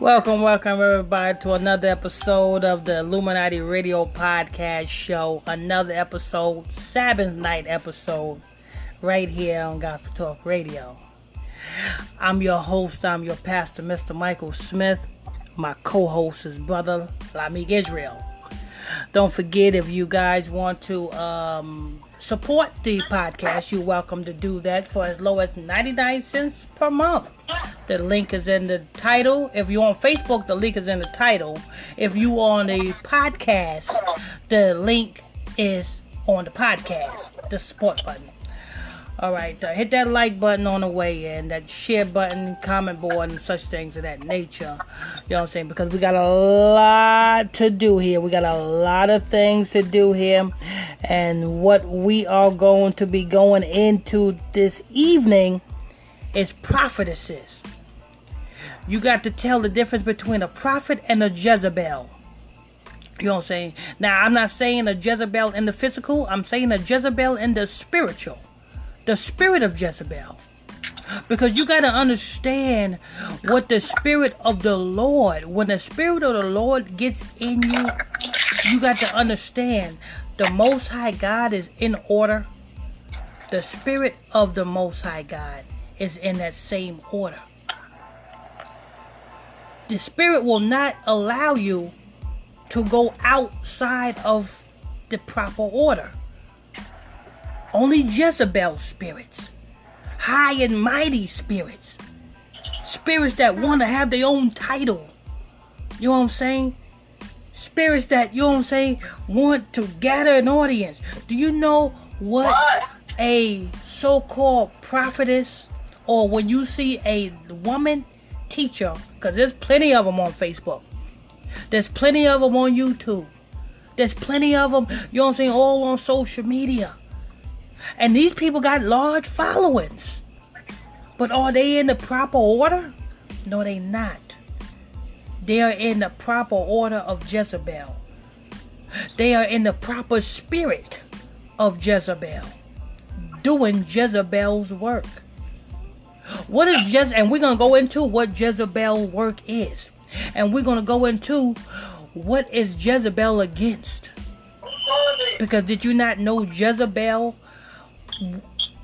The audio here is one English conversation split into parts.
Welcome, welcome everybody to another episode of the Illuminati Radio Podcast Show. Another episode, Sabbath night episode, right here on Gospel Talk Radio. I'm your host, I'm your pastor, Mr. Michael Smith. My co-host is brother Lamik Israel. Don't forget if you guys want to um, support the podcast, you're welcome to do that for as low as 99 cents per month. The link is in the title. If you're on Facebook, the link is in the title. If you on the podcast, the link is on the podcast, the support button. All right, uh, hit that like button on the way in, that share button, comment board, and such things of that nature. You know what I'm saying? Because we got a lot to do here. We got a lot of things to do here. And what we are going to be going into this evening is prophetesses. You got to tell the difference between a prophet and a Jezebel. You know what I'm saying? Now, I'm not saying a Jezebel in the physical, I'm saying a Jezebel in the spiritual. The spirit of Jezebel. Because you got to understand what the spirit of the Lord, when the spirit of the Lord gets in you, you got to understand the Most High God is in order. The spirit of the Most High God is in that same order. The spirit will not allow you to go outside of the proper order. Only Jezebel spirits, high and mighty spirits, spirits that want to have their own title. You know what I'm saying? Spirits that, you know what I'm saying, want to gather an audience. Do you know what, what? a so called prophetess, or when you see a woman teacher, because there's plenty of them on Facebook, there's plenty of them on YouTube, there's plenty of them, you know what I'm saying, all on social media. And these people got large followings. But are they in the proper order? No, they not. They are in the proper order of Jezebel. They are in the proper spirit of Jezebel. Doing Jezebel's work. What is Jezebel? and we're gonna go into what Jezebel work is. And we're gonna go into what is Jezebel against. Because did you not know Jezebel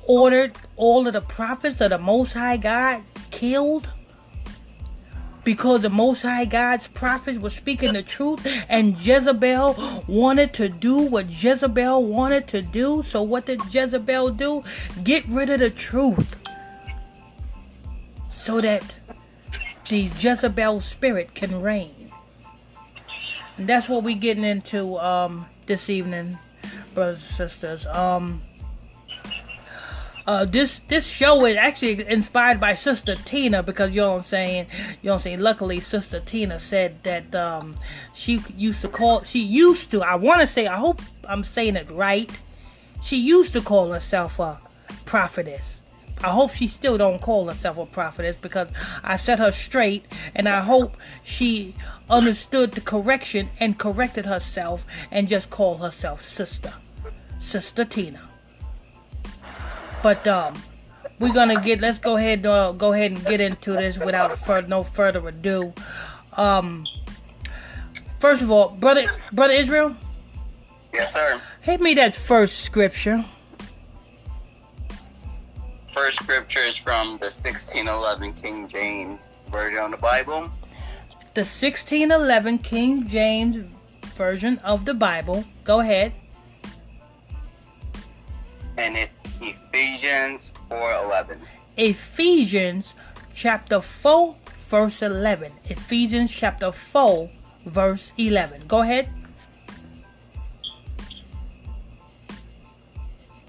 ordered all of the prophets of the Most High God killed because the Most High God's prophets were speaking the truth and Jezebel wanted to do what Jezebel wanted to do. So, what did Jezebel do? Get rid of the truth so that the Jezebel spirit can reign. And that's what we're getting into um, this evening, brothers and sisters. Um, uh, this this show is actually inspired by Sister Tina because you know what I'm saying. You know what I'm saying. Luckily, Sister Tina said that um, she used to call. She used to. I want to say. I hope I'm saying it right. She used to call herself a prophetess. I hope she still don't call herself a prophetess because I set her straight, and I hope she understood the correction and corrected herself and just called herself Sister, Sister Tina. But um, we're gonna get. Let's go ahead. Uh, go ahead and get into this without further, no further ado. Um, first of all, brother, brother Israel. Yes, sir. Hit me that first scripture. First scripture is from the 1611 King James version of the Bible. The 1611 King James version of the Bible. Go ahead. And it's Ephesians 4:11. Ephesians chapter 4 verse 11. Ephesians chapter 4 verse 11. Go ahead.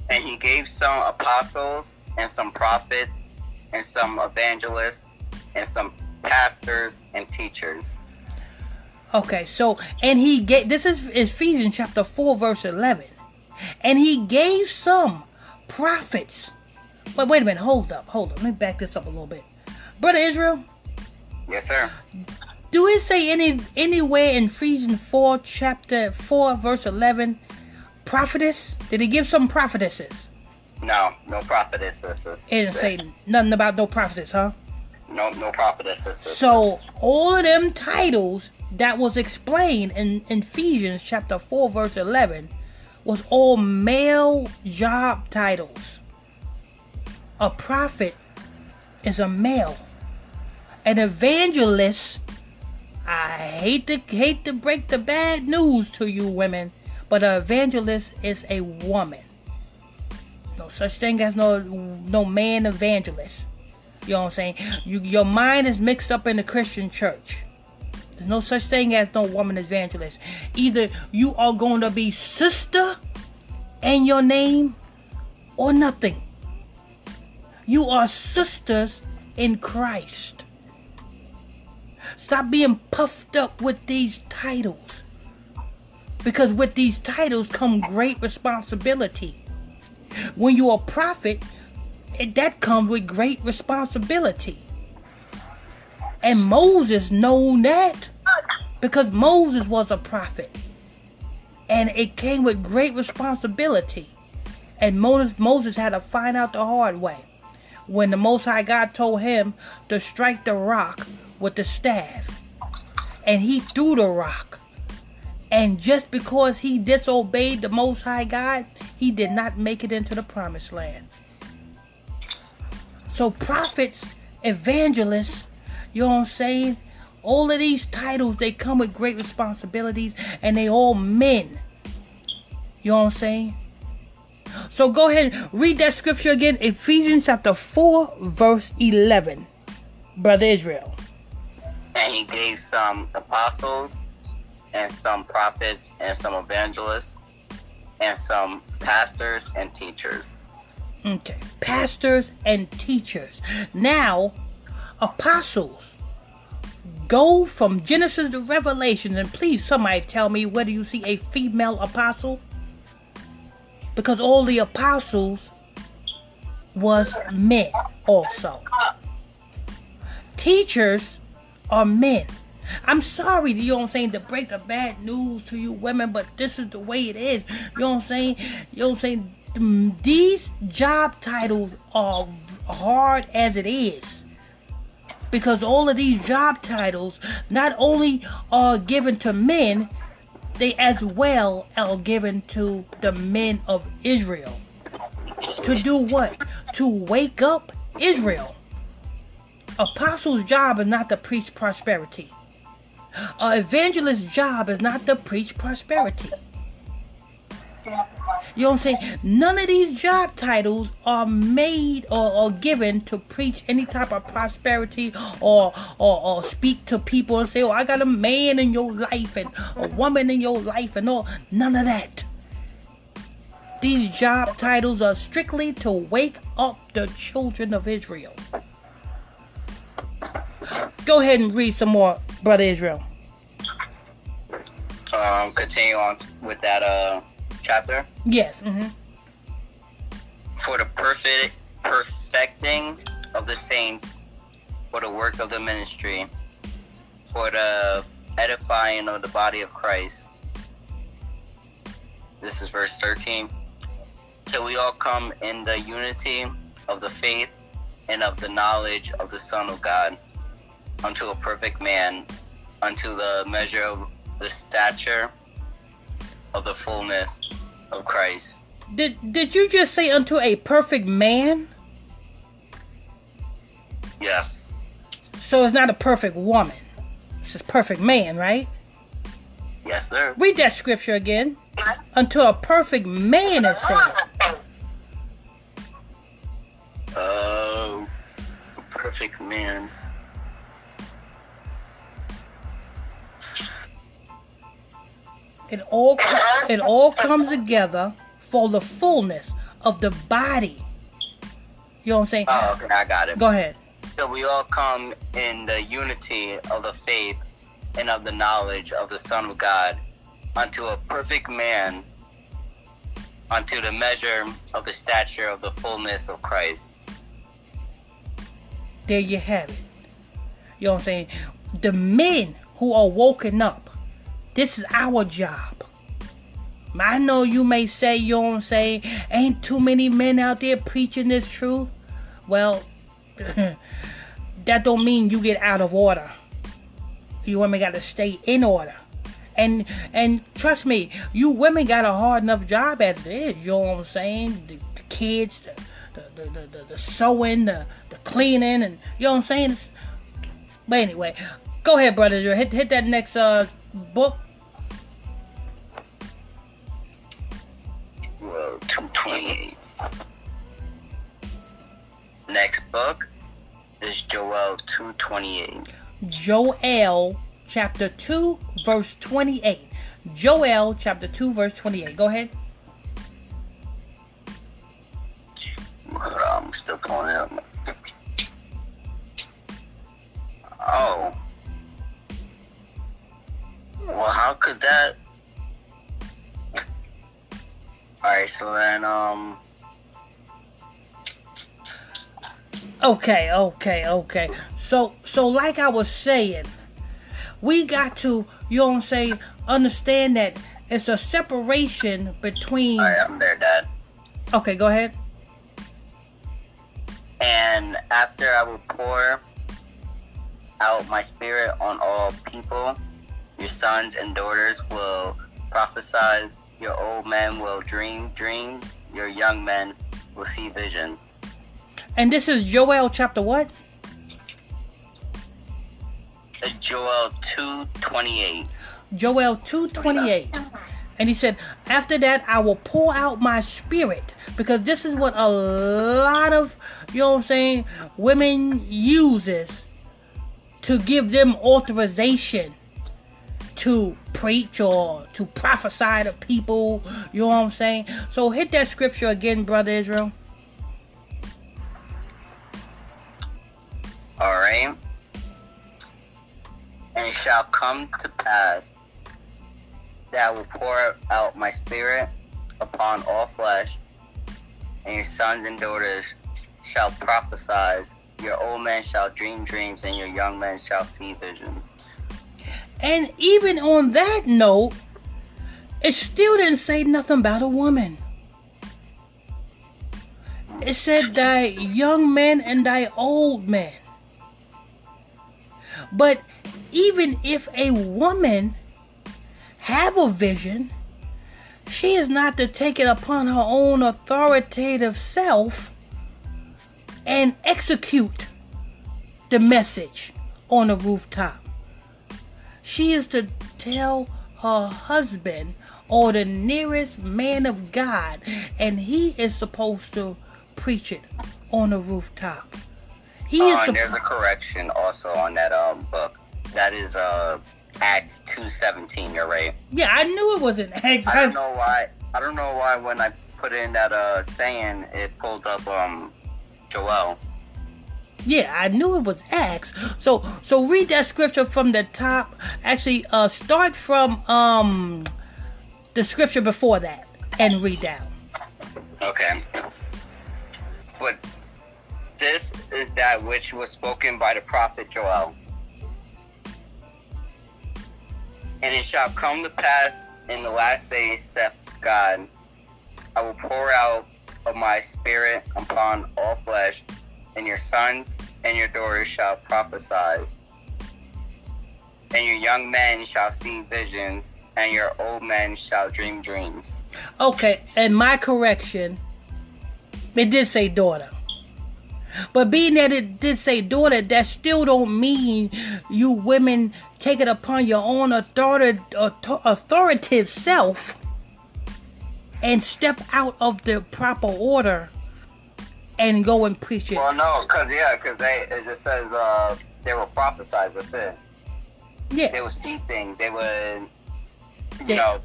And he gave some apostles and some prophets and some evangelists and some pastors and teachers. Okay, so and he gave this is Ephesians chapter 4 verse 11. And he gave some prophets. But wait a minute, hold up, hold up. Let me back this up a little bit. Brother Israel? Yes, sir. do it say any anywhere in Ephesians 4 chapter 4 verse 11 prophetess? Did he give some prophetesses? No, no prophetesses. It didn't say nothing about no prophetess, huh? No, no prophetesses. So all of them titles that was explained in, in Ephesians chapter 4 verse 11 was all male job titles. A prophet is a male. An evangelist, I hate to hate to break the bad news to you women, but an evangelist is a woman. No such thing as no no man evangelist. You know what I'm saying? You, your mind is mixed up in the Christian church. There's no such thing as no woman evangelist. Either you are going to be sister and your name or nothing. You are sisters in Christ. Stop being puffed up with these titles. Because with these titles come great responsibility. When you're a prophet, that comes with great responsibility. And Moses knew that because Moses was a prophet. And it came with great responsibility. And Moses, Moses had to find out the hard way. When the Most High God told him to strike the rock with the staff. And he threw the rock. And just because he disobeyed the Most High God, he did not make it into the promised land. So prophets, evangelists, you know what I'm saying? All of these titles, they come with great responsibilities and they all men. You know what I'm saying? So go ahead and read that scripture again. Ephesians chapter 4, verse 11. Brother Israel. And he gave some apostles and some prophets and some evangelists and some pastors and teachers. Okay. Pastors and teachers. Now, apostles. Go from Genesis to Revelation and please somebody tell me whether you see a female apostle. Because all the apostles was men also. Teachers are men. I'm sorry, you know what I'm saying, to break the bad news to you women, but this is the way it is. You know what I'm saying? You know what I'm saying? These job titles are hard as it is. Because all of these job titles not only are given to men, they as well are given to the men of Israel. To do what? To wake up Israel. Apostle's job is not to preach prosperity. An evangelist's job is not to preach prosperity. You I'm saying? None of these job titles are made or, or given to preach any type of prosperity or, or or speak to people and say, "Oh, I got a man in your life and a woman in your life and all." None of that. These job titles are strictly to wake up the children of Israel. Go ahead and read some more, brother Israel. Um, continue on with that uh chapter. Yes. Mm-hmm. For the perfect perfecting of the saints, for the work of the ministry, for the edifying of the body of Christ. This is verse 13. Till we all come in the unity of the faith and of the knowledge of the Son of God, unto a perfect man, unto the measure of the stature of the fullness of Christ. Did did you just say unto a perfect man? Yes. So it's not a perfect woman. It's just perfect man, right? Yes, sir. Read that scripture again. Unto a perfect man is said. Oh, perfect man. It all uh-huh. it all comes together for the fullness of the body. You know what I'm saying? Oh, okay, I got it. Go ahead. So we all come in the unity of the faith and of the knowledge of the Son of God unto a perfect man, unto the measure of the stature of the fullness of Christ. There you have it. You know what I'm saying? The men who are woken up. This is our job. I know you may say, you I'm saying, ain't too many men out there preaching this truth. Well, that don't mean you get out of order. You women got to stay in order. And and trust me, you women got a hard enough job as it is. You know what I'm saying? The, the kids, the the, the, the, the, sewing, the, the cleaning, and you know what I'm saying? It's, but anyway, go ahead, brother. Hit hit that next uh book. Well, 228. Next book is Joel 228. Joel chapter 2 verse 28. Joel chapter 2 verse 28. Go ahead. I'm still pulling it up. Oh. Well, how could that? Alright, so then, um. Okay, okay, okay. So, so like I was saying, we got to, you know what I'm saying, understand that it's a separation between. Alright, I'm there, Dad. Okay, go ahead. And after I will pour out my spirit on all people, your sons and daughters will prophesy, your old men will dream dreams, your young men will see visions. And this is Joel chapter what? Uh, Joel 2:28. Joel 2:28. And he said, "After that I will pour out my spirit because this is what a lot of, you know what I'm saying, women uses to give them authorization to preach or to prophesy to people, you know what I'm saying? So hit that scripture again, brother Israel. All right. And it shall come to pass that I will pour out my spirit upon all flesh, and your sons and daughters shall prophesy. Your old men shall dream dreams, and your young men shall see visions. And even on that note, it still didn't say nothing about a woman. It said thy young men and thy old men. But even if a woman have a vision, she is not to take it upon her own authoritative self and execute the message on the rooftop. She is to tell her husband or the nearest man of God, and he is supposed to preach it on the rooftop. He uh, is. and there's a correction also on that um book. That is uh Acts two seventeen. You're right. Yeah, I knew it was in Acts. I don't know why. I don't know why when I put in that uh saying it pulled up um Joel. Yeah, I knew it was Acts. So so read that scripture from the top. Actually, uh start from um the scripture before that and read down. Okay. But this is that which was spoken by the prophet Joel. And it shall come to pass in the last days, saith God, I will pour out of my spirit upon all flesh, and your sons and your daughters shall prophesy, and your young men shall see visions, and your old men shall dream dreams. Okay, and my correction, it did say daughter. But being that it did say daughter, that still don't mean you women take it upon your own authority, authoritative self and step out of the proper order and go and preach it. Well, no, because yeah, because they it just says uh, they will prophesy. with it. Yeah. They will see things. They would, you they, know,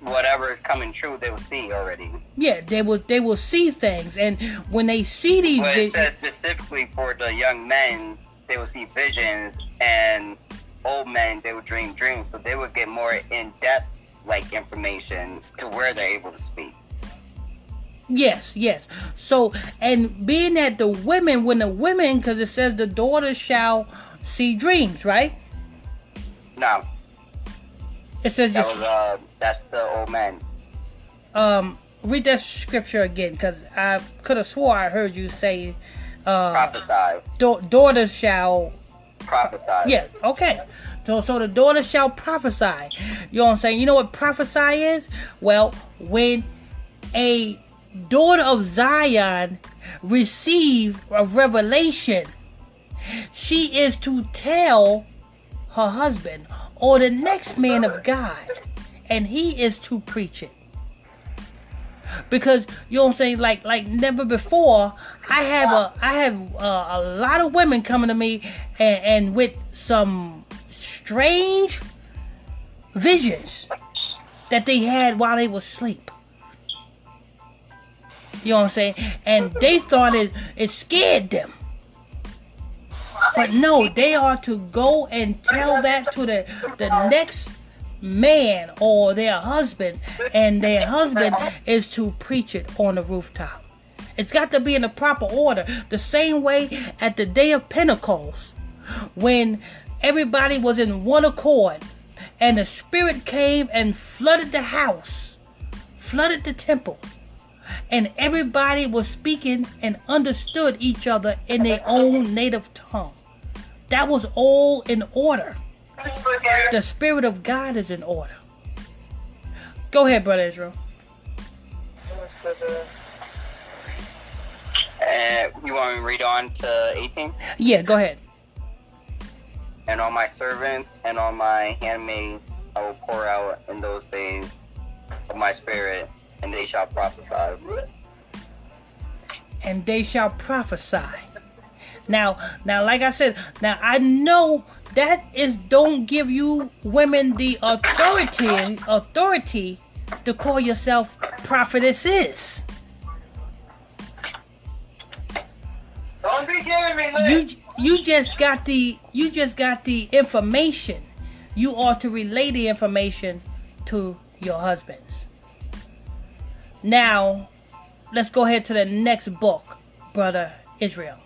whatever is coming true, they will see already. Yeah, they will. They will see things, and when they see these, but it says specifically for the young men, they will see visions, and old men they will dream dreams. So they would get more in depth like information to where they're able to speak. Yes, yes. So, and being that the women, when the women, because it says the daughters shall see dreams, right? No, It says that was uh, that's the old man. um read that scripture again because I could have swore I heard you say uh Prophesy, da- daughters shall prophesy. yeah okay so so the daughter shall prophesy you know what I'm saying you know what prophesy is well when a daughter of Zion receive a revelation. She is to tell her husband or the next man of God and he is to preach it. Because you know what I'm saying like like never before I have a I have uh, a lot of women coming to me and, and with some strange visions that they had while they were asleep you know what I'm saying and they thought it it scared them but no they are to go and tell that to the the next man or their husband, and their husband is to preach it on the rooftop. It's got to be in the proper order. The same way at the day of Pentecost, when everybody was in one accord, and the Spirit came and flooded the house, flooded the temple, and everybody was speaking and understood each other in their own native tongue. That was all in order the spirit of God is in order. Go ahead, brother Israel. And you want me to read on to 18? Yeah, go ahead. And on my servants and on my handmaids I will pour out in those days of my spirit, and they shall prophesy. And they shall prophesy. Now, now, like I said, now I know that is don't give you women the authority authority to call yourself prophetesses. Don't be giving me You you just got the you just got the information. You are to relay the information to your husbands. Now, let's go ahead to the next book, brother Israel.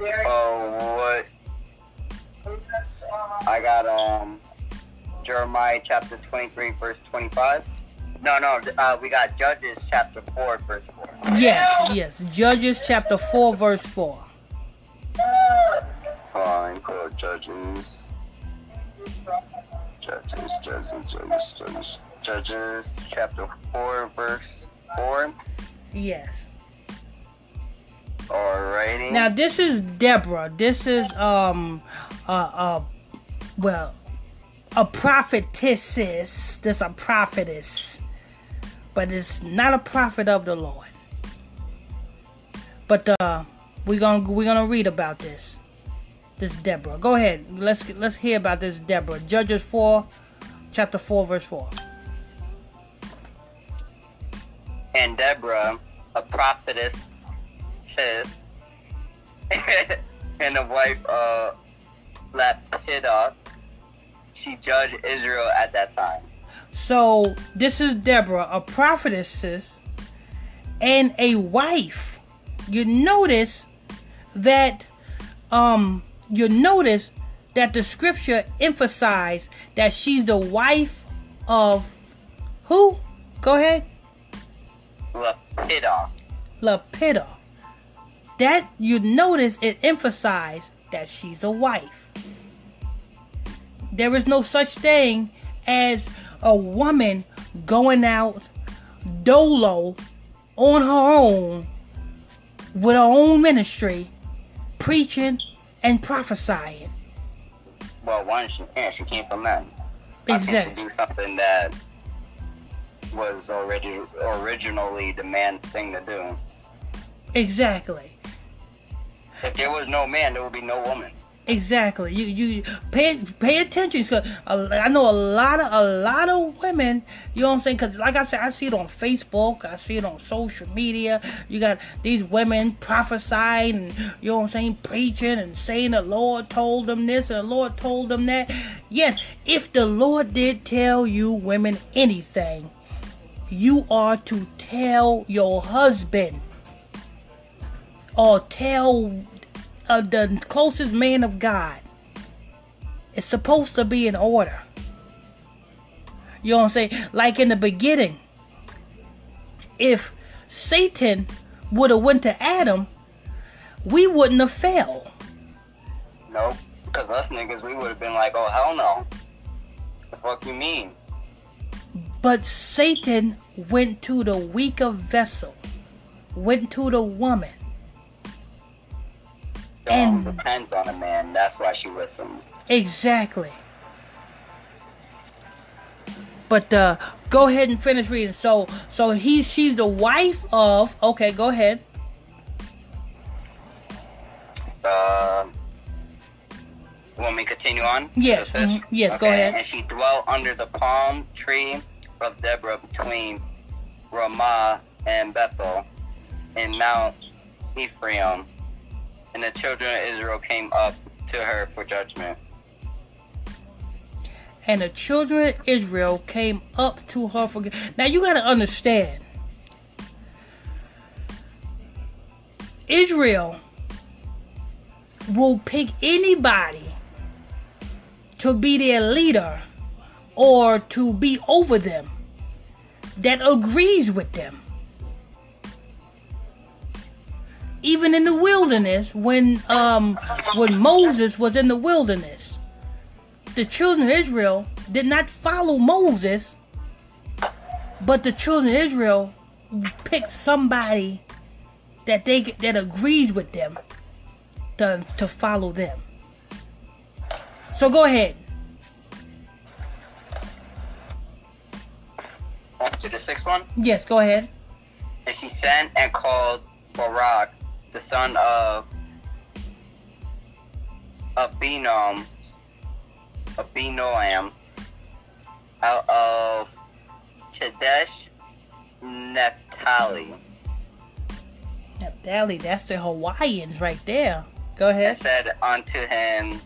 Oh, what? I got um Jeremiah chapter 23, verse 25. No, no, uh, we got Judges chapter 4, verse 4. Yes, yes. Judges chapter 4, verse 4. Fine, uh, Judges. Judges, Judges, Judges, Judges. Judges chapter 4, verse 4. Yes. Alrighty. Now this is Deborah. This is um uh uh well a prophetess. This a prophetess, but it's not a prophet of the Lord. But uh, we're gonna we're gonna read about this. This Deborah. Go ahead. Let's let's hear about this Deborah. Judges four, chapter four, verse four. And Deborah, a prophetess, and the wife of Lapidoth, she judged Israel at that time. So this is Deborah, a prophetess and a wife. You notice that um you notice that the scripture emphasized that she's the wife of who? Go ahead. Lapidoth. Lapida. That you notice it emphasized that she's a wife. There is no such thing as a woman going out dolo on her own with her own ministry, preaching and prophesying. Well, one, she can't. She came from men. Can Exactly. do something that was already originally the man's thing to do? Exactly. If there was no man, there would be no woman. Exactly. You you pay pay attention because I know a lot of a lot of women. You know what I'm saying? Because like I said, I see it on Facebook. I see it on social media. You got these women prophesying, and you know what I'm saying, preaching and saying the Lord told them this and the Lord told them that. Yes, if the Lord did tell you women anything, you are to tell your husband or tell uh, the closest man of God It's supposed to be in order. You know what I'm saying? Like in the beginning, if Satan would have went to Adam, we wouldn't have failed. Nope. Because us niggas, we would have been like, oh, hell no. What the fuck you mean? But Satan went to the weaker vessel, went to the woman. Um, depends on a man. That's why she with him. Exactly. But uh, go ahead and finish reading. So, so he, she's the wife of. Okay, go ahead. Uh, want me continue on? Yes. mhm, Yes. Okay. Go ahead. And she dwelt under the palm tree of Deborah between Ramah and Bethel in Mount Ephraim. And the children of Israel came up to her for judgment. and the children of Israel came up to her for. Now you got to understand, Israel will pick anybody to be their leader or to be over them that agrees with them. Even in the wilderness, when um, when Moses was in the wilderness, the children of Israel did not follow Moses, but the children of Israel picked somebody that they that agrees with them to to follow them. So go ahead. On to the sixth one. Yes, go ahead. And she sent and called Barak, the son of Abinom, Abinoam, out of Kadesh Naphtali, Naphtali, that's the Hawaiians right there. Go and ahead. said unto him,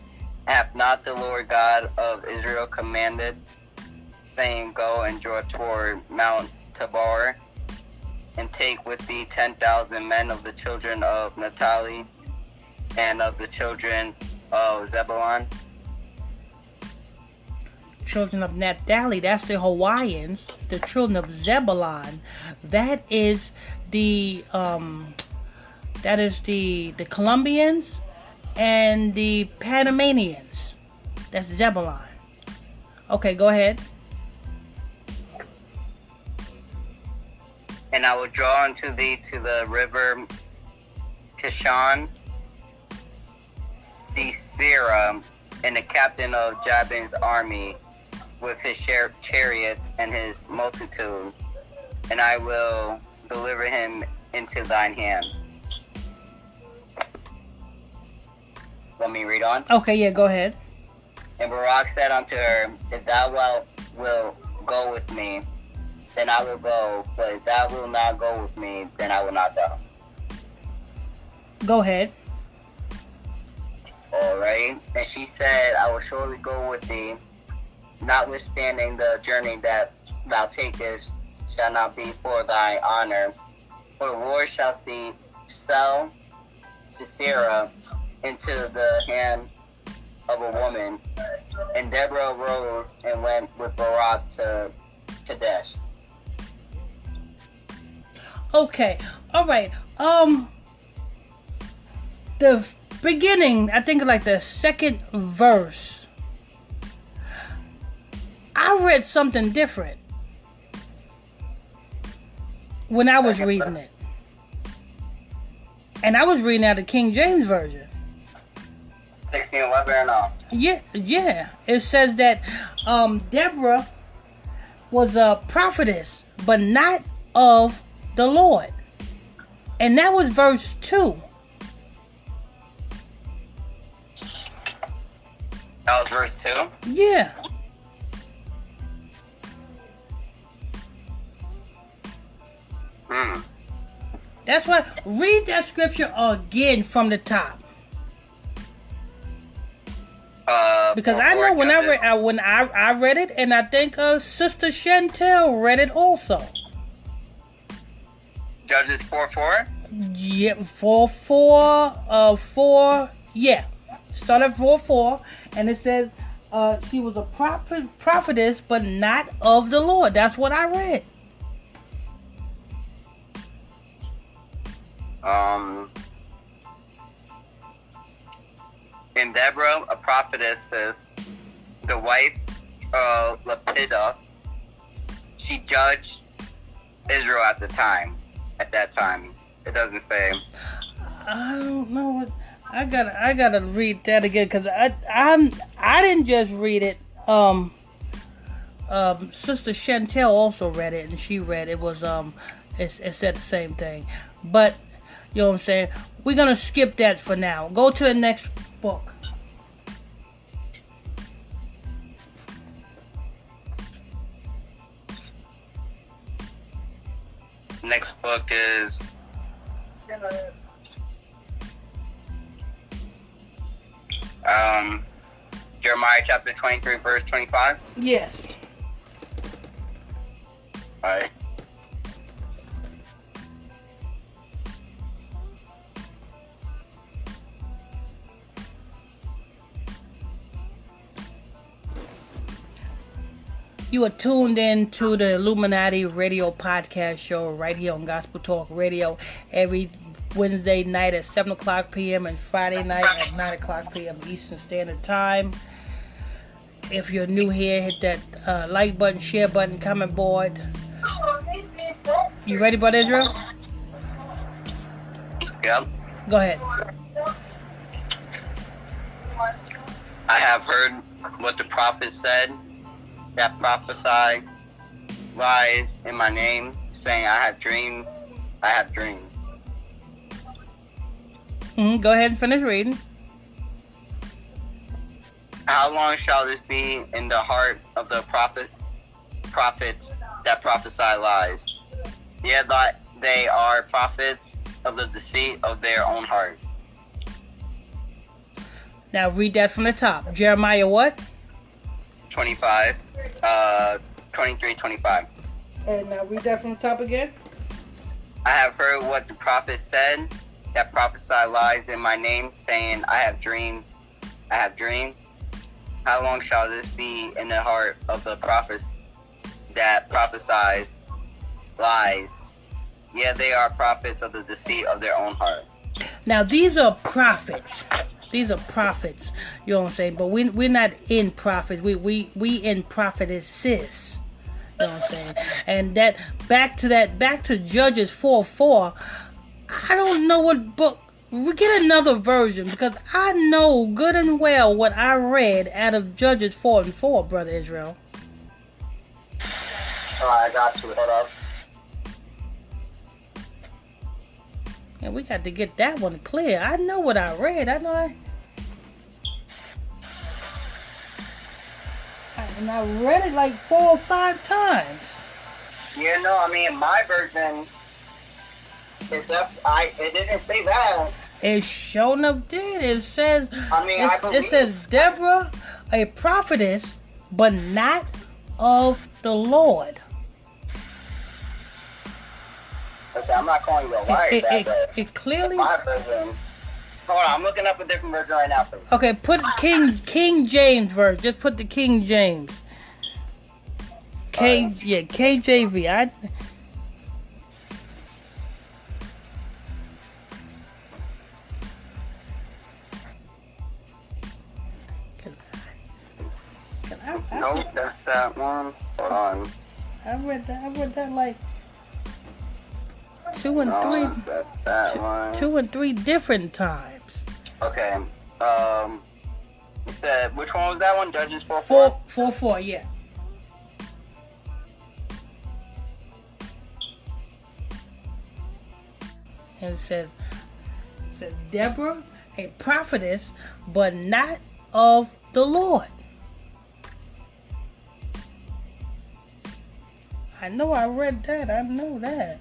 Hath not the Lord God of Israel commanded, saying, Go and draw toward Mount Tabor, and take with thee ten thousand men of the children of Naphtali, and of the children of Zebulun? Children of Naphtali, that's the Hawaiians. The children of Zebulon, that is the um, that is the the Colombians and the Panamanians. That's Zebulon. Okay, go ahead. And I will draw unto thee to the river Kishon, Sisera, and the captain of Jabin's army with his char- chariots and his multitude, and I will deliver him into thine hand. Let me read on. Okay, yeah, go ahead. And Barak said unto her, If thou wilt will go with me, then I will go, but if thou will not go with me, then I will not go. Go ahead. Alright? And she said, I will surely go with thee, notwithstanding the journey that thou takest shall not be for thy honor. For the Lord shall see sell Sisera into the hand of a woman. And Deborah arose and went with Barak to Kadesh. Okay. All right. Um the beginning, I think like the second verse. I read something different when I was reading it. And I was reading out the King James version. 1611 and all. Yeah, yeah. It says that um, Deborah was a prophetess, but not of the Lord. And that was verse 2. That was verse 2. Yeah. Hmm. That's why read that scripture again from the top. Uh, Because I know when I read uh, when I, I read it and I think uh, Sister Chantel read it also. Judges 4 4. Yeah, four four uh four yeah. Start at four four and it says uh, she was a prophet, prophetess, but not of the Lord. That's what I read. Um, and Deborah, a prophetess, is the wife of Lepida. She judged Israel at the time. At that time, it doesn't say. I don't know. I gotta, I gotta read that again because I, I'm, I didn't just read it. Um, um, Sister Chantel also read it, and she read it was um, it, it said the same thing, but you know what I'm saying. We're gonna skip that for now. Go to the next book. Next book is um, Jeremiah chapter 23, verse 25. Yes. All You are tuned in to the Illuminati Radio Podcast Show right here on Gospel Talk Radio every Wednesday night at 7 o'clock p.m. and Friday night at 9 o'clock p.m. Eastern Standard Time. If you're new here, hit that uh, like button, share button, comment board. You ready, Brother Israel? Yep. Go ahead. I have heard what the prophet said that prophesy lies in my name, saying, I have dreamed, I have dreamed. Mhm, Go ahead and finish reading. How long shall this be in the heart of the prophet, prophets that prophesy lies? Yet they are prophets of the deceit of their own heart. Now read that from the top. Jeremiah what? 25, uh, 23, 25. And now read that from the top again. I have heard what the prophet said that prophesy lies in my name, saying, I have dreamed, I have dreamed. How long shall this be in the heart of the prophets that prophesy lies? Yeah, they are prophets of the deceit of their own heart. Now these are prophets. These are prophets. You know what I'm saying? But we we're not in prophets. We we we in prophetesses. You know what I'm saying? And that back to that back to Judges four four. I don't know what book. We get another version because I know good and well what I read out of Judges four and four, brother Israel. Oh, I got you. Hold up. And we got to get that one clear. I know what I read. I know. I, and I read it like four or five times. Yeah, no, I mean, my version, it, def- I, it didn't say that. It sure enough did. It says I mean, I believe it says Deborah, a prophetess, but not of the Lord. Okay, I'm not calling you a liar, It, it, Dad, it, it clearly. my version. Hold on, I'm looking up a different version right now for. Okay, put King King James verse. Just put the King James. K Alright. yeah KJV. I Cause I, 'cause I, I, Nope, that's that one. Hold on. I read that. I read that like two and No, three, that's that one. two and three different times. Okay. Um, you said which one was that one? Judges four Four, four. four, four. Yeah. And it says, it says Deborah, a prophetess, but not of the Lord. I know I read that. I know that.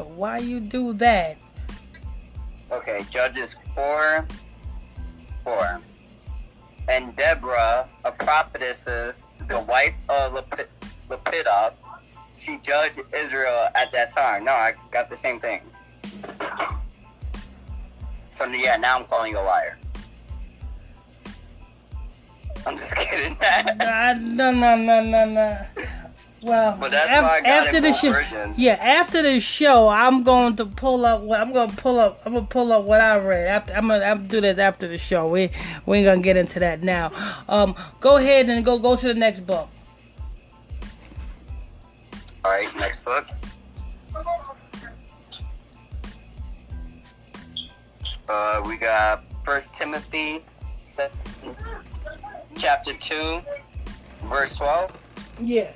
But why you do that? Okay, Judges four four. And Deborah, a prophetess, the wife of Lep- she judged Israel at that time. No, I got the same thing. So yeah, now I'm calling you a liar. I'm just kidding. No, no, no, no, no. Well, But that's af- why I got after the show, versions. yeah, after the show, I'm going to pull up. What I'm going to pull up. I'm going to pull up what I read. After, I'm going to do this after the show. We we ain't gonna get into that now. Um, go ahead and go go to the next book. All right, next book. Uh, we got First Timothy, chapter two, verse twelve. Yes.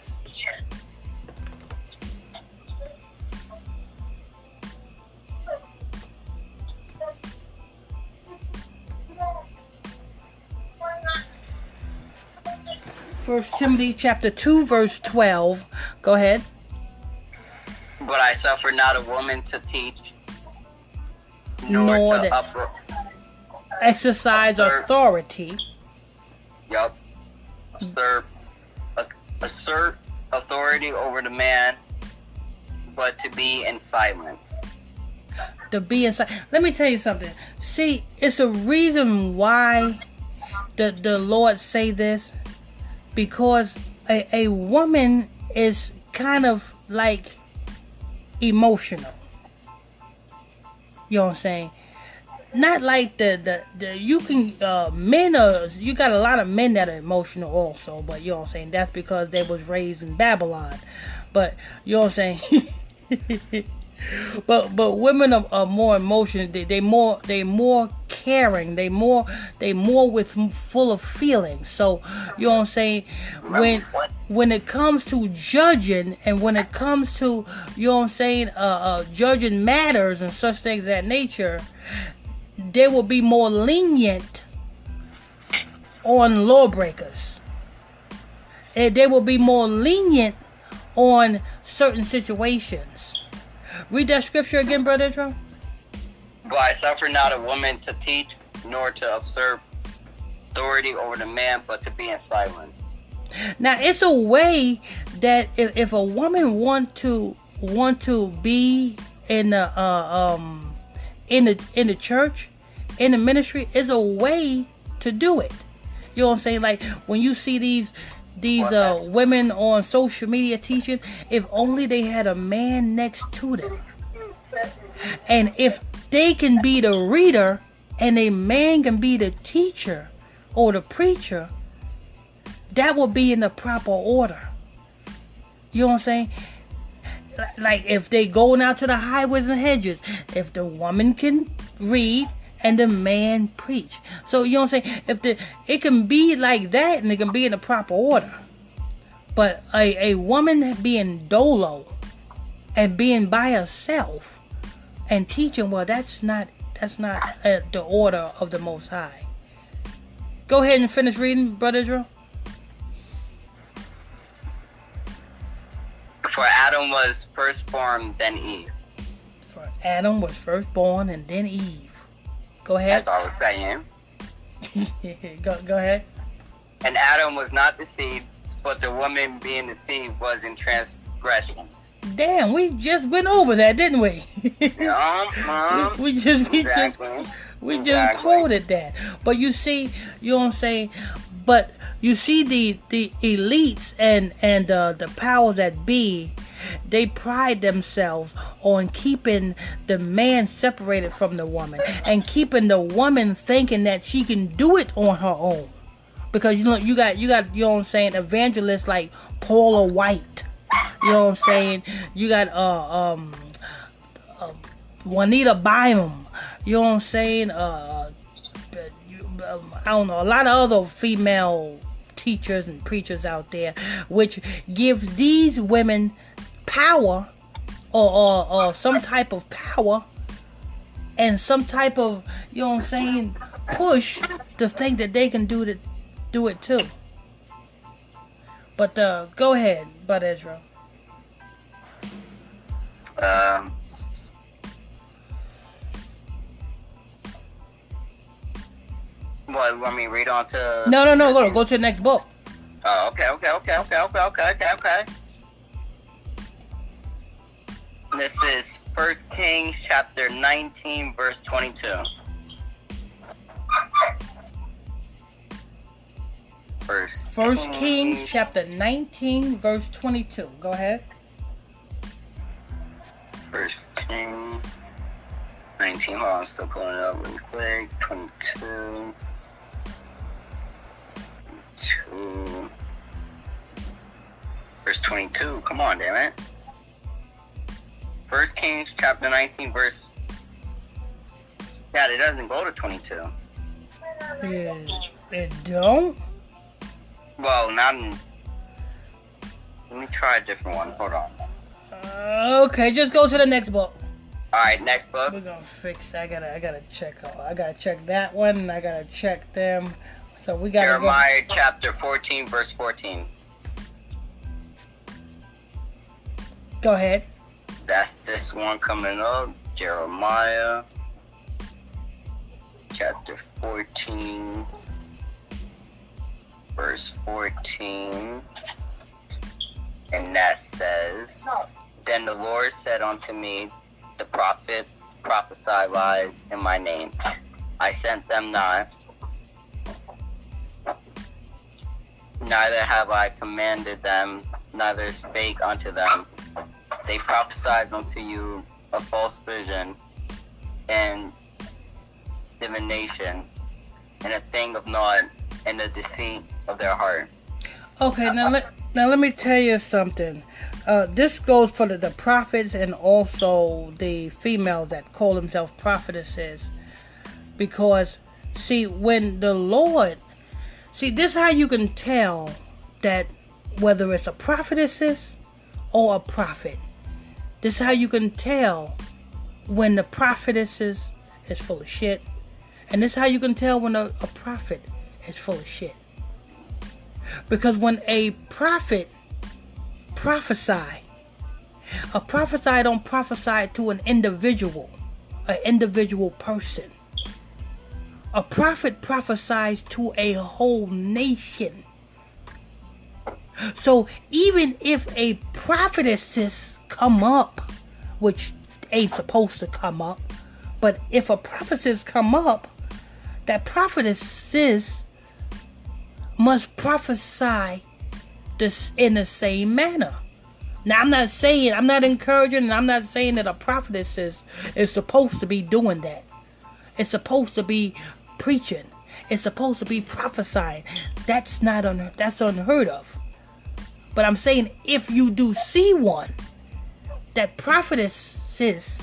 First Timothy chapter two verse twelve. Go ahead. But I suffer not a woman to teach, nor, Nor to upro- Exercise authority. Yup. Assert, assert authority over the man, but to be in silence. to be inside. Let me tell you something. See, it's a reason why the the Lord say this because a, a woman is kind of like emotional. You know what I'm saying? Not like the the, the you can uh men are you got a lot of men that are emotional also, but you know what I'm saying that's because they was raised in Babylon. But you know what I'm saying? but but women are, are more emotional. They they more they more caring. They more they more with full of feelings. So you know what I'm saying. When when it comes to judging and when it comes to you know what I'm saying, uh, uh judging matters and such things that nature, they will be more lenient on lawbreakers. And they will be more lenient on certain situations. Read that scripture again, Brother Israel. But I suffer not a woman to teach, nor to observe authority over the man, but to be in silence. Now it's a way that if, if a woman want to want to be in the uh, um in the in the church in the ministry is a way to do it. You know what I'm saying? Like when you see these these uh, women on social media teaching, if only they had a man next to them, and if they can be the reader and a man can be the teacher or the preacher, that will be in the proper order. You know what I'm saying? Like if they going out to the highways and hedges, if the woman can read and the man preach. So you know what I'm saying? If the it can be like that and it can be in the proper order. But a, a woman being dolo and being by herself and teaching, well that's not that's not uh, the order of the most high. Go ahead and finish reading, Brother Israel. For Adam was first formed, then Eve. For Adam was first born and then Eve. Go ahead. As. I was saying. go, go ahead. And Adam was not deceived, but the woman being deceived was in transgression. Damn, we just went over that, didn't we? Um, um, we, we just we just exactly. we just quoted that. But you see, you know what I'm saying? But you see the the elites and and uh, the powers that be, they pride themselves on keeping the man separated from the woman and keeping the woman thinking that she can do it on her own. Because you know you got you got you know what I'm saying evangelists like Paula White. You know what I'm saying? You got uh um uh, Juanita Bynum. You know what I'm saying? Uh, um, I don't know. A lot of other female teachers and preachers out there, which gives these women power or, or, or some type of power and some type of you know what I'm saying push to think that they can do it do it too. But uh, go ahead, Bud Ezra. Um, what, want me read on to... No, no, no. Go go to the next book. Oh, okay, okay, okay, okay, okay, okay, okay, okay. This is First Kings chapter 19, verse 22. First, First Kings, chapter 19, verse 22. Go ahead. First King 19. Hold on, I'm still pulling it up really quick. 22. 22. Verse 22. Come on, damn it. First Kings chapter 19, verse. Yeah, it doesn't go to 22. Yeah, it don't? Well, not in. Let me try a different one. Hold on. Uh, okay, just go to the next book. All right, next book. We're gonna fix. I gotta. I gotta check. I gotta check that one. And I gotta check them. So we gotta Jeremiah go. chapter 14, verse 14. Go ahead. That's this one coming up. Jeremiah chapter 14, verse 14. And that says, Then the Lord said unto me, The prophets prophesy lies in my name. I sent them not, neither have I commanded them, neither spake unto them. They prophesied unto you a false vision and divination and a thing of naught and the deceit of their heart. Okay, now let now let me tell you something. Uh, this goes for the, the prophets and also the females that call themselves prophetesses, because see when the Lord, see this is how you can tell that whether it's a prophetess or a prophet. This is how you can tell when the prophetess is, full of shit. And this is how you can tell when a, a prophet is full of shit. Because when a prophet prophesy, a prophesy don't prophesy to an individual, an individual person. A prophet prophesies to a whole nation. So even if a prophetess come up, which ain't supposed to come up. But if a prophetess come up, that prophetesses must prophesy this in the same manner. Now I'm not saying I'm not encouraging and I'm not saying that a prophetess is, is supposed to be doing that. It's supposed to be preaching. It's supposed to be prophesying. That's not un, that's unheard of. But I'm saying if you do see one, that prophetesses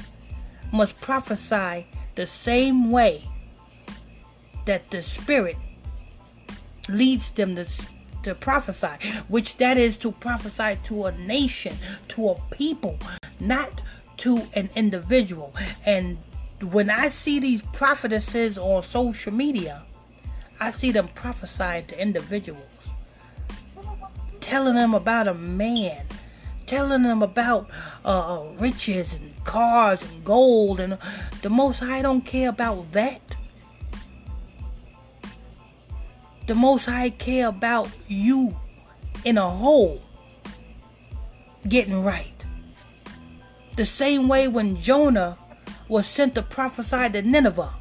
must prophesy the same way that the Spirit leads them to, to prophesy, which that is to prophesy to a nation, to a people, not to an individual. And when I see these prophetesses on social media, I see them prophesying to individuals, telling them about a man telling them about uh, uh, riches and cars and gold, and the Most High don't care about that. The Most High care about you in a whole getting right. The same way when Jonah was sent to prophesy to Nineveh,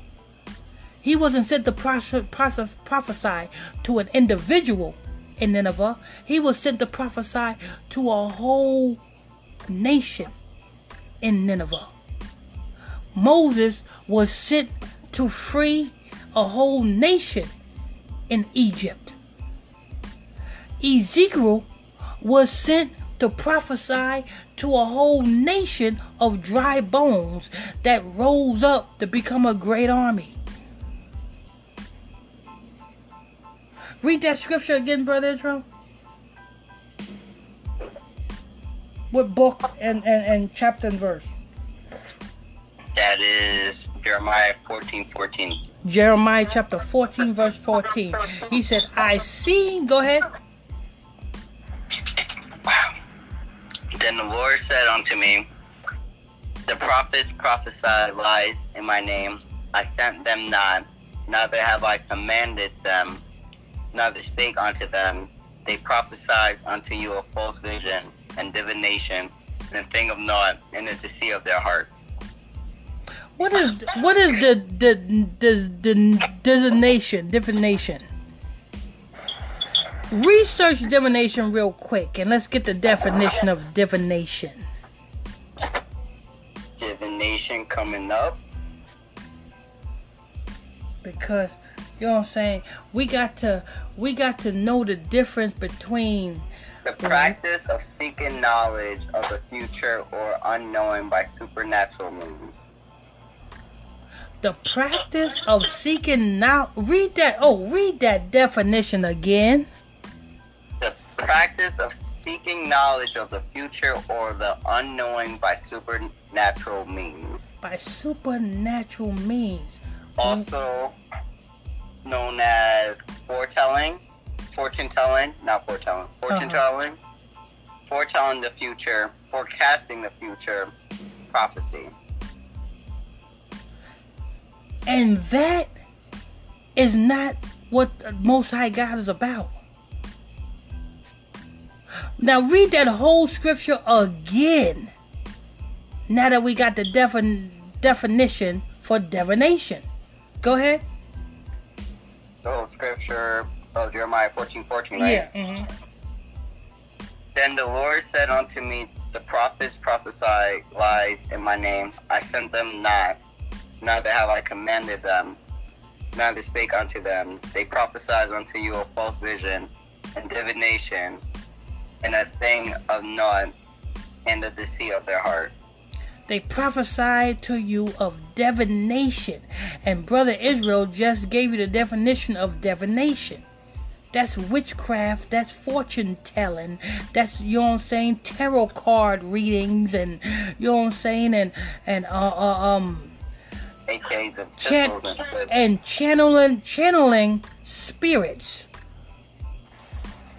he wasn't sent to prophesy to an individual in Nineveh, he was sent to prophesy to a whole nation in Nineveh. Moses was sent to free a whole nation in Egypt. Ezekiel was sent to prophesy to a whole nation of dry bones that rose up to become a great army. Read that scripture again, Brother Israel. What book and, and, and chapter and verse? That is Jeremiah 14 14. Jeremiah chapter 14, verse 14. He said, I see. Go ahead. Then the Lord said unto me, The prophets prophesy lies in my name. I sent them not, neither have I commanded them neither spake unto them. They prophesied unto you a false vision and divination, and a thing of naught, and the deceit of their heart. What is what is the the the, the designation divination? research divination real quick and let's get the definition of divination. Divination coming up. Because you know what I'm saying? We got to we got to know the difference between The practice of seeking knowledge of the future or unknowing by supernatural means. the practice of seeking now read that oh read that definition again. The practice of seeking knowledge of the future or the unknowing by supernatural means. By supernatural means. Also known as foretelling, fortune telling, not foretelling, uh-huh. fortune telling, foretelling the future, forecasting the future, prophecy. And that is not what the Most High God is about. Now read that whole scripture again. Now that we got the defin- definition for divination. Go ahead. So scripture of Jeremiah fourteen fourteen, right? hmm Then the Lord said unto me, The prophets prophesy lies in my name. I sent them not, neither have I commanded them, neither spake unto them. They prophesied unto you a false vision and divination, and a thing of naught, and the deceit of their heart. They prophesied to you of divination. And Brother Israel just gave you the definition of divination. That's witchcraft, that's fortune telling, that's you know what I'm saying, tarot card readings and you know what I'm saying and and uh, uh um Chan- pistols and shit. and channeling channeling spirits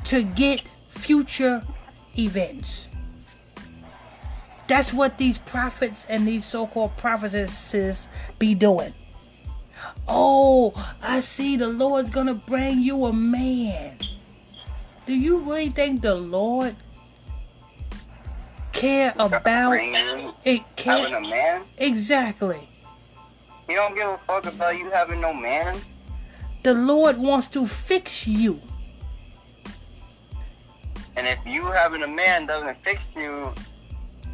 to get future events. That's what these prophets and these so-called prophetesses be doing. Oh, I see the Lord's gonna bring you a man. Do you really think the Lord care about it? having a man? exactly. He don't give a fuck about you having no man. The Lord wants to fix you. And if you having a man doesn't fix you,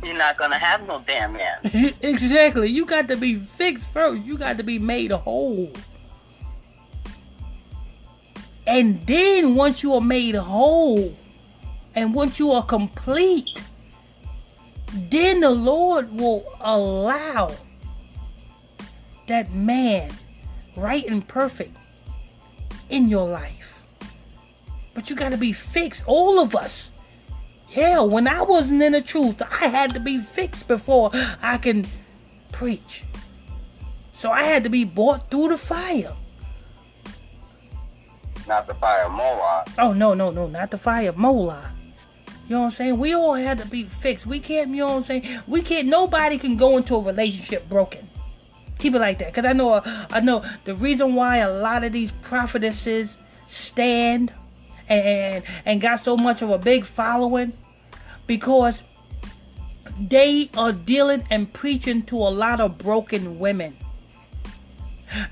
you're not gonna have no damn man. exactly. You got to be fixed first. You got to be made whole. And then once you are made whole, and once you are complete, then the Lord will allow that man, right and perfect, in your life. But you got to be fixed. All of us. Hell, when I wasn't in the truth, I had to be fixed before I can preach. So I had to be brought through the fire. Not the fire of Moloch. Oh no, no, no, not the fire of Moloch. You know what I'm saying? We all had to be fixed. We can't, you know what I'm saying? We can't. Nobody can go into a relationship broken. Keep it like that, cause I know, uh, I know the reason why a lot of these prophetesses stand and and got so much of a big following, because they are dealing and preaching to a lot of broken women.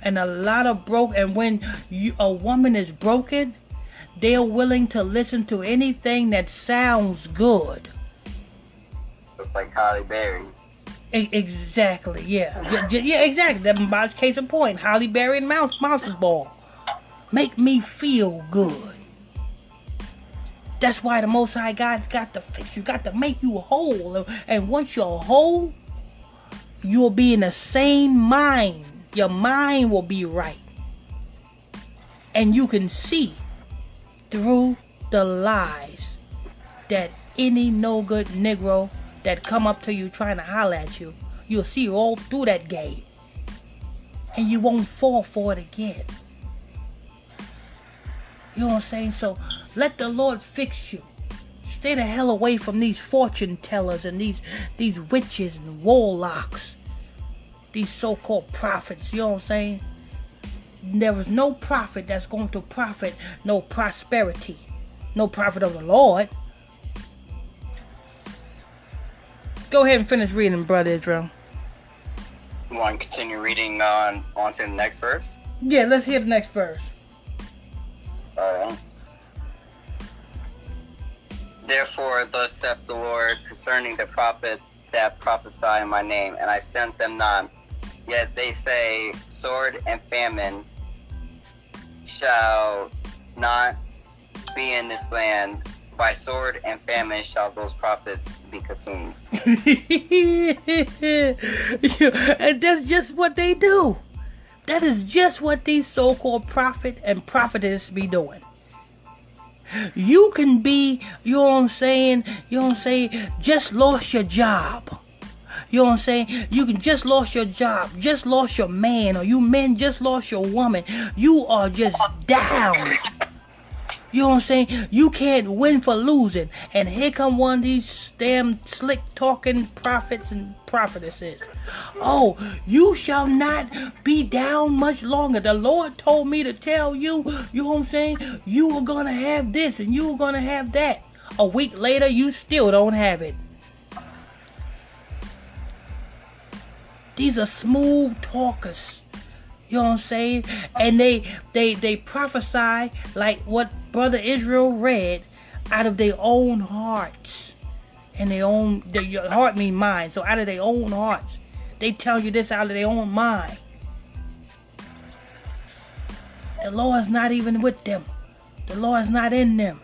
And a lot of broke and when you, a woman is broken they're willing to listen to anything that sounds good. Looks like Halle Berry. E- exactly yeah. Yeah, yeah exactly. That's my case in point Halle Berry and mouse monsters ball. Make me feel good that's why the most high god's got to fix you got to make you whole. And once you're whole you'll be in the same mind. Your mind will be right. And you can see through the lies that any no good negro that come up to you trying to holler at you you'll see all through that game. And you won't fall for it again. You know what i'm saying? So let the lord fix you. Stay the hell away from these fortune tellers and these these witches and warlocks. These so-called prophets you know what i'm saying? There is no prophet that's going to profit no prosperity no prophet of the lord. Go ahead and finish reading brother israel. You want to continue reading on on to the next verse? yeah let's hear the next verse. Alright. Therefore, thus saith the Lord concerning the prophets that prophesy in my name, and I sent them not. Yet they say, Sword and famine shall not be in this land. By sword and famine shall those prophets be consumed. and that's just what they do. That is just what these so called prophet and prophetess be doing. You can be, you know what I'm saying, you know what I'm saying, just lost your job. You know what I'm saying? You can just lost your job, just lost your man, or you men just lost your woman. You are just down. You know what I'm saying? You can't win for losing. And here come one of these damn slick talking prophets and prophetesses. Oh, you shall not be down much longer. The Lord told me to tell you, you know what I'm saying? You were gonna have this and you were gonna have that. A week later, you still don't have it. These are smooth talkers. You know what I'm saying? And they they they prophesy like what brother Israel read out of their own hearts. And their own their, heart mean mind. So out of their own hearts. They tell you this out of their own mind. The Lord's not even with them. The Lord's not in them.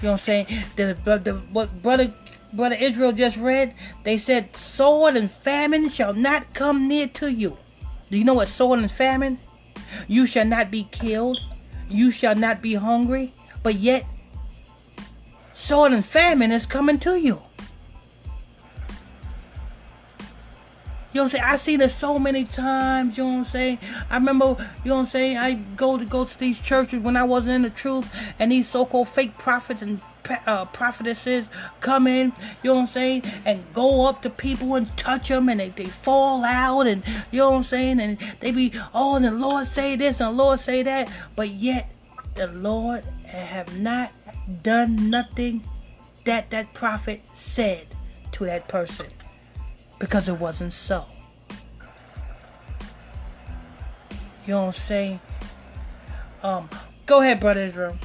You know what I'm saying? The, the, the what brother Brother Israel just read, they said, Sword and famine shall not come near to you. Do you know what sword and famine? You shall not be killed. You shall not be hungry. But yet, sword and famine is coming to you. You know what I'm saying? I seen it so many times, you know what I'm saying? I remember, you know what I'm saying, I go to go to these churches when I wasn't in the truth and these so-called fake prophets and uh, prophetesses come in, you know what I'm saying, and go up to people and touch them, and they, they fall out, and you know what I'm saying, and they be, oh, and the Lord say this, and the Lord say that, but yet the Lord have not done nothing that that prophet said to that person because it wasn't so. You know what I'm saying? Um, go ahead, brother Israel.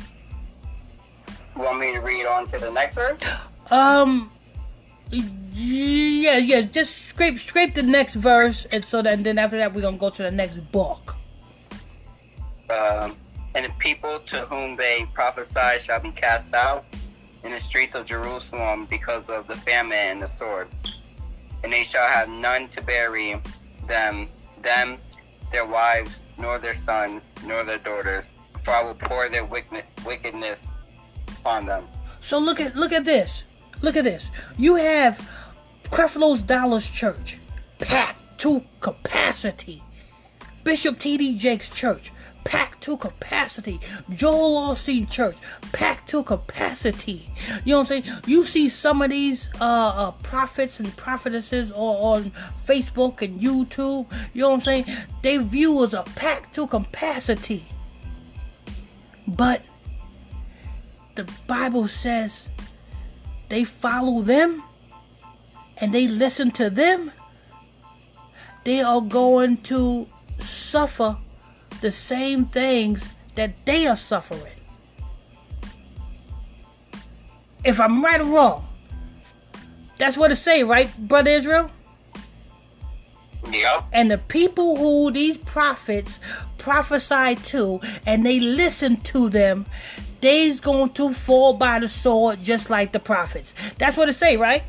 You want me to read on to the next verse? Um, yeah, yeah. Just scrape, scrape the next verse, and so then, then after that, we're gonna go to the next book. Um, and the people to whom they prophesy shall be cast out in the streets of Jerusalem because of the famine and the sword, and they shall have none to bury them, them, their wives, nor their sons, nor their daughters. For I will pour their wickedness on them. So look at look at this. Look at this. You have Creflo's Dollars Church packed to capacity. Bishop T.D. Jakes Church packed to capacity. Joel Osteen Church packed to capacity. You know what I'm saying? You see some of these uh, uh, prophets and prophetesses on Facebook and YouTube. You know what I'm saying? Their viewers are packed to capacity. But the Bible says they follow them and they listen to them, they are going to suffer the same things that they are suffering. If I'm right or wrong, that's what it say, right, brother Israel? Yeah. And the people who these prophets prophesy to and they listen to them, they's going to fall by the sword just like the prophets. That's what it say, right?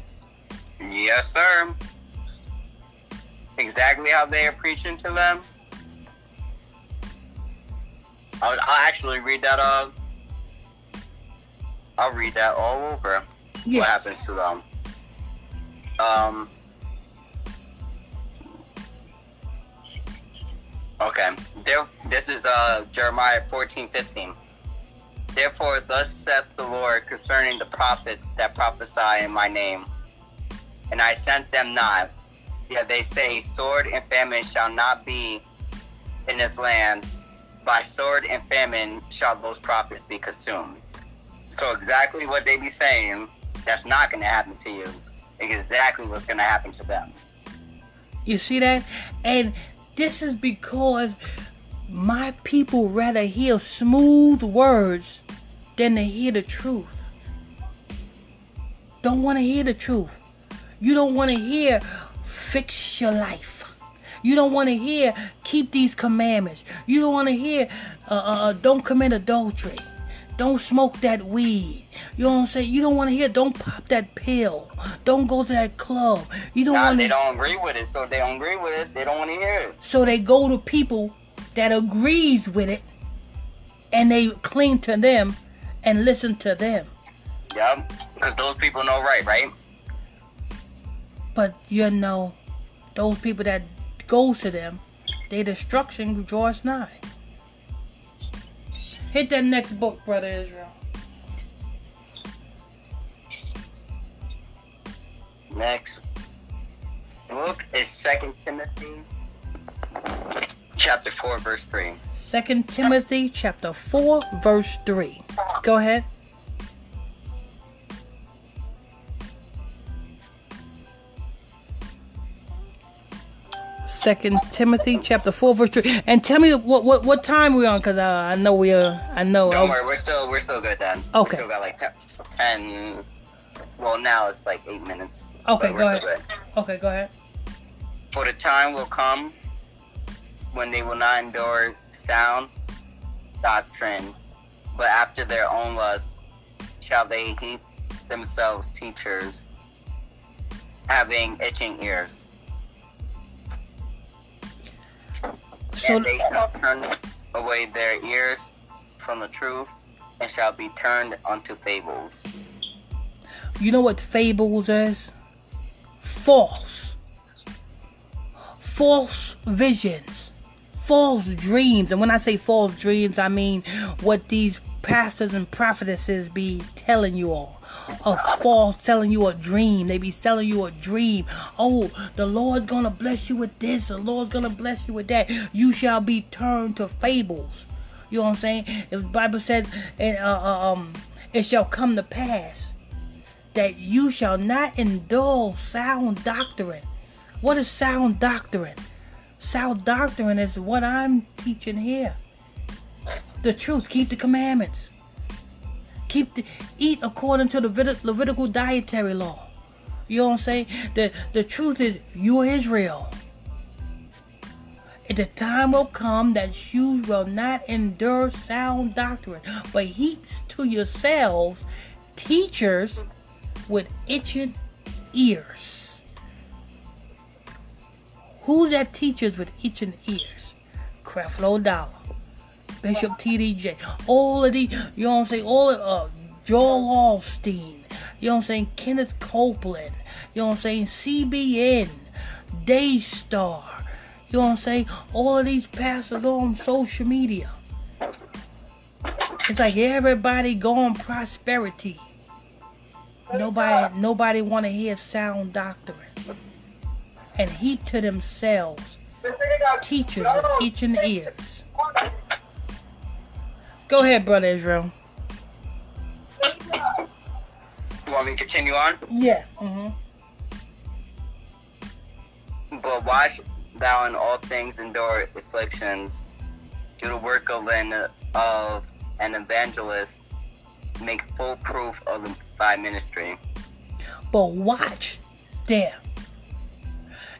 Yes, sir. Exactly how they are preaching to them. I'll, I'll actually read that. Uh, I'll read that all over. What happens to them? Um. Okay. There. This is uh Jeremiah fourteen fifteen. Therefore, thus saith the Lord concerning the prophets that prophesy in my name. And I sent them not. Yet they say, Sword and famine shall not be in this land. By sword and famine shall those prophets be consumed. So, exactly what they be saying, that's not going to happen to you. Exactly what's going to happen to them. You see that? And this is because my people rather hear smooth words than to hear the truth. Don't want to hear the truth. You don't want to hear fix your life. You don't want to hear keep these commandments. You don't want to hear uh, uh, uh, don't commit adultery. Don't smoke that weed. You know what I'm saying? You don't want to hear. Don't pop that pill. Don't go to that club. You don't Nah, want they don't agree with it, so they don't agree with it. They don't want to hear it. So they go to people that agrees with it, and they cling to them and listen to them. Yep. Because those people know right, right? But you know, those people that go to them, their destruction draws nigh. Hit that next book, brother Israel. Next book is Second Timothy, chapter four, verse three. Second Timothy chapter four, verse three. Go ahead. Second Timothy chapter four, verse three. And tell me what what, what time we on, cause uh, I know we are. I know. Don't worry, we're still we're still good then. Okay. We still got like ten, 10 Well, now it's like eight minutes. Okay, we're go still ahead. Okay, go ahead. For the time will come when they will not endure sound doctrine, but after their own lust shall they heap themselves teachers, having itching ears. So and they shall turn away their ears from the truth, and shall be turned unto fables. You know what fables is? False. False visions. False dreams. And when I say false dreams, I mean what these pastors and prophetesses be telling you all. A false telling you a dream. They be selling you a dream. Oh, the Lord's gonna bless you with this. The Lord's gonna bless you with that. You shall be turned to fables. You know what I'm saying? The Bible says, and, uh, uh, um, it shall come to pass that you shall not indulge sound doctrine. What is sound doctrine? Sound doctrine is what I'm teaching here. The truth. Keep the commandments. Keep the eat according to the Levit- Levitical dietary law. You know what I'm saying? The the truth is you are Israel. And the time will come that you will not endure sound doctrine, but heap to yourselves teachers with itching ears. Who's that teachers with itching ears? Creflo Dollar, Bishop TDJ, all of the, you know what I'm saying, all of, uh, Joel Osteen, you know what I'm saying, Kenneth Copeland, you know what I'm saying, CBN, Daystar, you know what I'm saying, all of these pastors on social media. It's like everybody going prosperity. Nobody, nobody want to hear sound doctrine, and heap to themselves teachers with itching ears. Go ahead, brother Israel. You want me to continue on? Yeah. hmm But watch thou in all things endure afflictions, do the work of an of an evangelist, make full proof of the thy ministry. But watch there.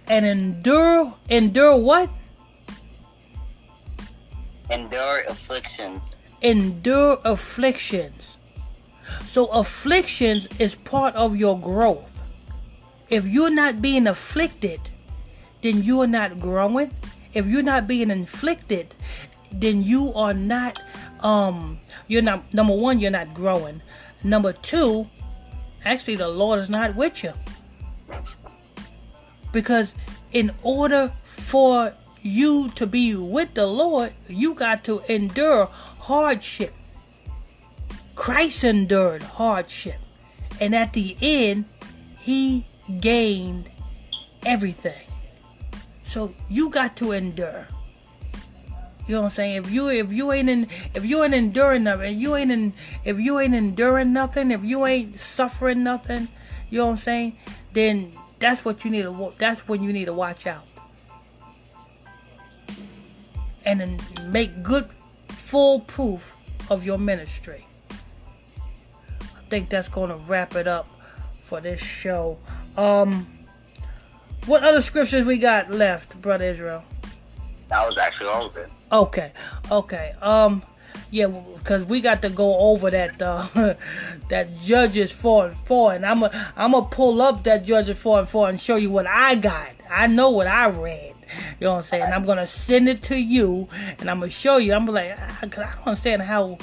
And endure, endure what? Endure afflictions. Endure afflictions. So afflictions is part of your growth. If you're not being afflicted, then you are not growing. If you're not being inflicted, then you are not um you're not number one, you're not growing. Number two, actually the Lord is not with you. Because in order for you to be with the Lord, you got to endure hardship. Christ endured hardship. And at the end, he gained everything. So you got to endure. You know what I'm saying? If you if you ain't in if you ain't enduring nothing, you ain't in if you ain't enduring nothing, if you ain't suffering nothing, you know what I'm saying? Then that's what you need to that's when you need to watch out. And make good full proof of your ministry. I think that's gonna wrap it up for this show. Um, what other scriptures we got left, brother Israel? That was actually all of it. Okay, okay. Um, yeah, because we got to go over that uh, that Judges four and four, and I'm a, I'm gonna pull up that Judges four and four and show you what I got. I know what I read. You know what I'm saying? I'm gonna send it to you, and I'm gonna show you. I'm like, I, I don't understand how.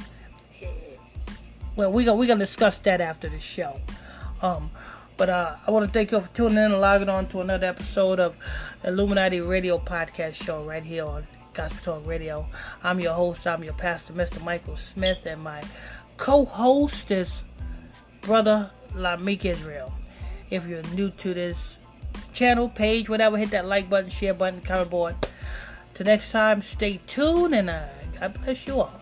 Well, we gonna we gonna discuss that after the show. Um, but uh, I want to thank you for tuning in and logging on to another episode of Illuminati Radio Podcast Show right here on Gospel Talk Radio. I'm your host. I'm your pastor, Mr. Michael Smith, and my co-host is Brother Lamik Israel. If you're new to this channel, page, whatever, hit that like button, share button, comment board. Till next time, stay tuned, and uh, God bless you all.